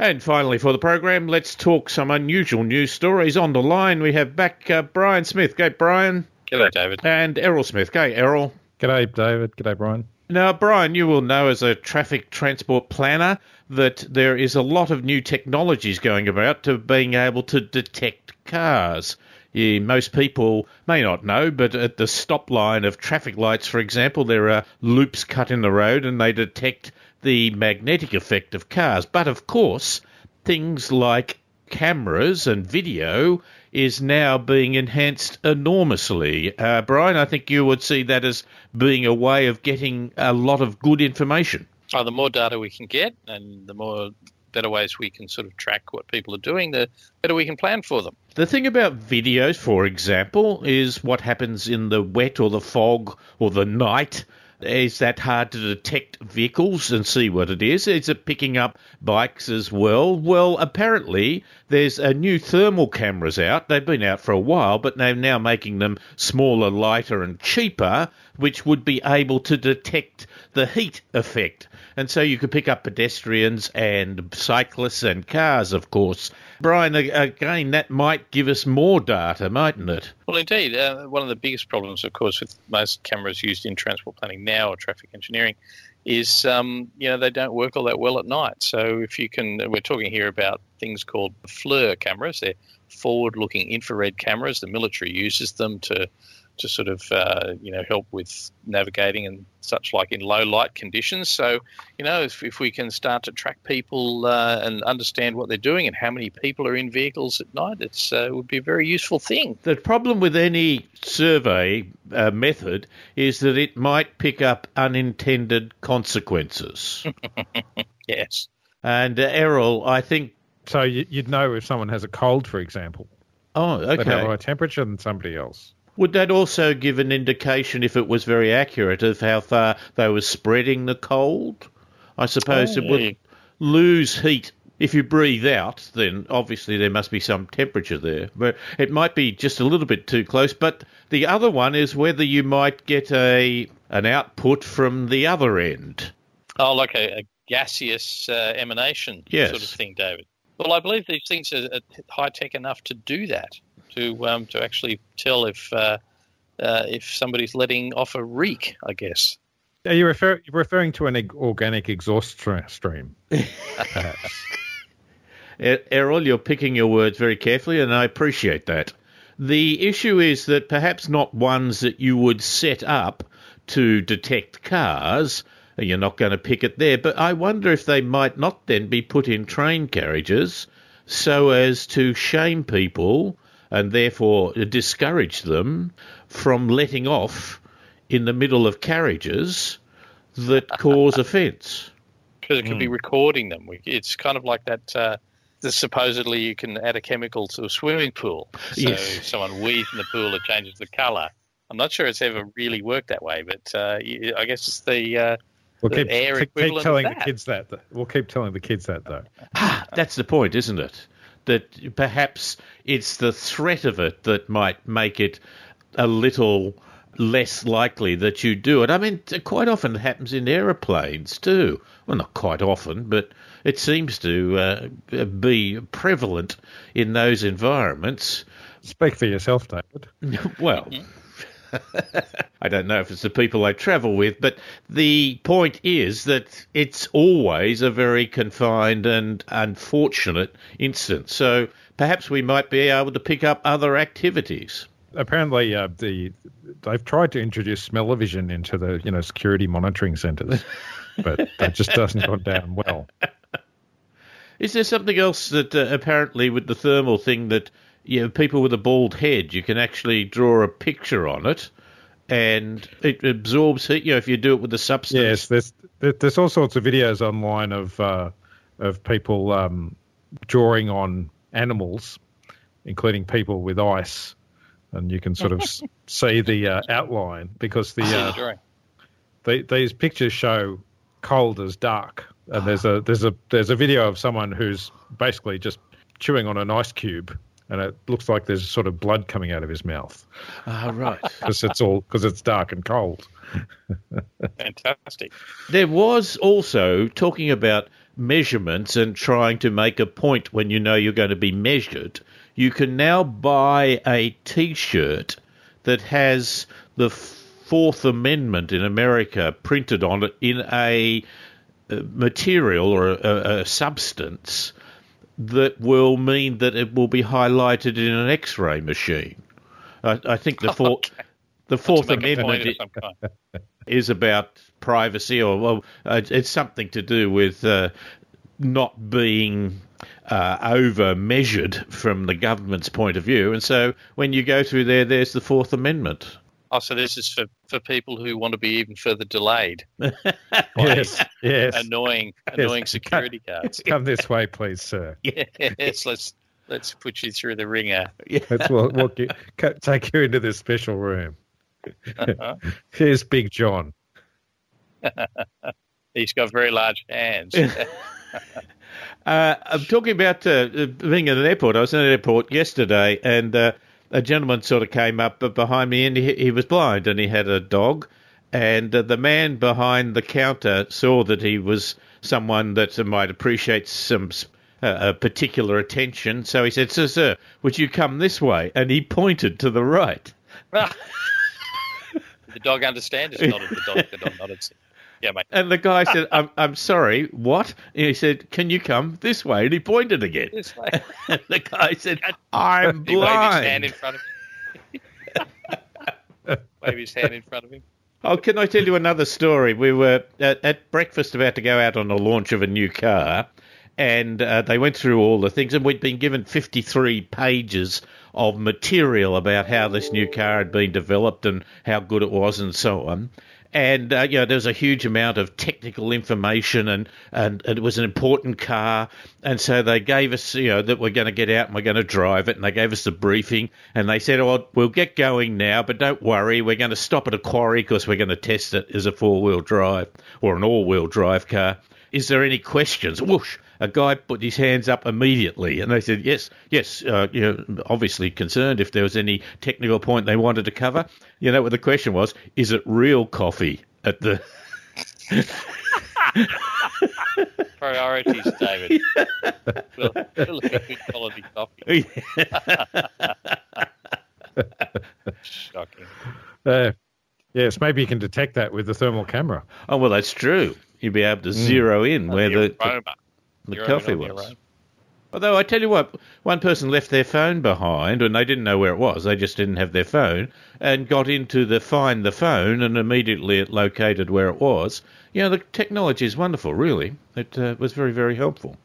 And finally, for the program, let's talk some unusual news stories. On the line, we have back uh, Brian Smith. Go, Brian. G'day, David. And Errol Smith. Go, Errol. G'day, David. G'day, Brian. Now, Brian, you will know as a traffic transport planner that there is a lot of new technologies going about to being able to detect cars. Yeah, most people may not know, but at the stop line of traffic lights, for example, there are loops cut in the road and they detect the magnetic effect of cars. But of course, things like cameras and video is now being enhanced enormously. Uh, Brian, I think you would see that as being a way of getting a lot of good information. Oh, the more data we can get and the more better ways we can sort of track what people are doing, the better we can plan for them. The thing about videos, for example, is what happens in the wet or the fog or the night is that hard to detect vehicles and see what it is? Is it picking up bikes as well? Well, apparently there's a new thermal cameras out. They've been out for a while, but they're now making them smaller, lighter, and cheaper, which would be able to detect the heat effect. And so you could pick up pedestrians and cyclists and cars, of course. Brian, again, that might give us more data, mightn't it? Well, indeed. Uh, one of the biggest problems, of course, with most cameras used in transport planning now or traffic engineering is, um, you know, they don't work all that well at night. So if you can, we're talking here about things called FLIR cameras. They're forward-looking infrared cameras. The military uses them to to sort of uh, you know help with navigating and such like in low light conditions. So you know if, if we can start to track people uh, and understand what they're doing and how many people are in vehicles at night, it's uh, it would be a very useful thing. The problem with any survey uh, method is that it might pick up unintended consequences. yes. And uh, Errol, I think. So you'd know if someone has a cold, for example. Oh, okay. They have a higher temperature than somebody else. Would that also give an indication, if it was very accurate, of how far they were spreading the cold? I suppose oh, it would lose heat if you breathe out, then obviously there must be some temperature there. But it might be just a little bit too close. But the other one is whether you might get a an output from the other end. Oh, like a, a gaseous uh, emanation yes. sort of thing, David. Well, I believe these things are, are high tech enough to do that to um, to actually tell if uh, uh, if somebody's letting off a reek. I guess. Are you refer- referring to an organic exhaust stream? Errol, you're picking your words very carefully, and I appreciate that. The issue is that perhaps not ones that you would set up to detect cars. You're not going to pick it there, but I wonder if they might not then be put in train carriages so as to shame people and therefore discourage them from letting off in the middle of carriages that cause offence. Because it could mm. be hmm. recording them. It's kind of like that. Uh, supposedly, you can add a chemical to a swimming pool. So yes. if someone weaves in the pool, it changes the colour. I'm not sure it's ever really worked that way, but uh, I guess it's the. Uh, We'll keep, keep, keep telling the kids that. We'll keep telling the kids that, though. Ah, that's the point, isn't it? That perhaps it's the threat of it that might make it a little less likely that you do it. I mean, quite often it happens in aeroplanes too. Well, not quite often, but it seems to uh, be prevalent in those environments. Speak for yourself, David. well. I don't know if it's the people I travel with, but the point is that it's always a very confined and unfortunate instance. So perhaps we might be able to pick up other activities. Apparently, uh, the they've tried to introduce smell-o-vision into the you know security monitoring centres, but that just doesn't go down well. Is there something else that uh, apparently with the thermal thing that you know, people with a bald head, you can actually draw a picture on it, and it absorbs heat. You know, if you do it with the substance. Yes, there's there's all sorts of videos online of uh, of people um, drawing on animals, including people with ice, and you can sort of see the uh, outline because the, uh, the these pictures show cold as dark, and there's a there's a there's a video of someone who's basically just chewing on an ice cube and it looks like there's sort of blood coming out of his mouth. Ah, uh, right. Because it's all because it's dark and cold. Fantastic. There was also talking about measurements and trying to make a point when you know you're going to be measured, you can now buy a T-shirt that has the Fourth Amendment in America printed on it in a material or a, a substance that will mean that it will be highlighted in an X-ray machine. I, I think the fourth okay. the Fourth Amendment is, is, about privacy, or well, uh, it's something to do with uh, not being uh, over measured from the government's point of view. And so when you go through there, there's the Fourth Amendment. Oh, so this is for, for people who want to be even further delayed. yes, yes. Annoying, annoying yes. security guards. Come this way, please, sir. Yes, let's let's put you through the wringer. Let's walk, walk you, take you into this special room. Uh-huh. Here's Big John. He's got very large hands. Uh, I'm talking about uh, being at an airport. I was in an airport yesterday, and uh, a gentleman sort of came up behind me, and he, he was blind, and he had a dog. And uh, the man behind the counter saw that he was someone that might appreciate some uh, particular attention. So he said, "Sir, sir, would you come this way?" And he pointed to the right. the dog understand? It's dog. The dog nodded. Yeah, mate. And the guy said, I'm, I'm sorry, what? And he said, Can you come this way? And he pointed again. This way. and the guy said, I'm he blind. Waved his hand in front of him. wave his hand in front of him. Oh, can I tell you another story? We were at, at breakfast about to go out on the launch of a new car, and uh, they went through all the things, and we'd been given 53 pages of material about how this new car had been developed and how good it was and so on and uh, you know there was a huge amount of technical information and, and, it was an important car. And so they gave us you know that we're going to get out and we're going to drive it. And they gave us the briefing and they said oh we'll get going now but don't worry. We're going to stop at a quarry because we're going to test it as a four wheel drive or an all wheel drive car is there any questions whoosh a guy put his hands up immediately, and they said, "Yes, yes." Uh, you know, obviously concerned if there was any technical point they wanted to cover. You know what the question was? Is it real coffee at the? Priorities, David. We'll, we'll good quality coffee. Shocking. Uh, yes, maybe you can detect that with the thermal camera. Oh well, that's true. You'd be able to mm. zero in where the, the the You're coffee was. Although I tell you what, one person left their phone behind and they didn't know where it was. They just didn't have their phone and got into the find the phone and immediately it located where it was. You know, the technology is wonderful, really. It uh, was very, very helpful.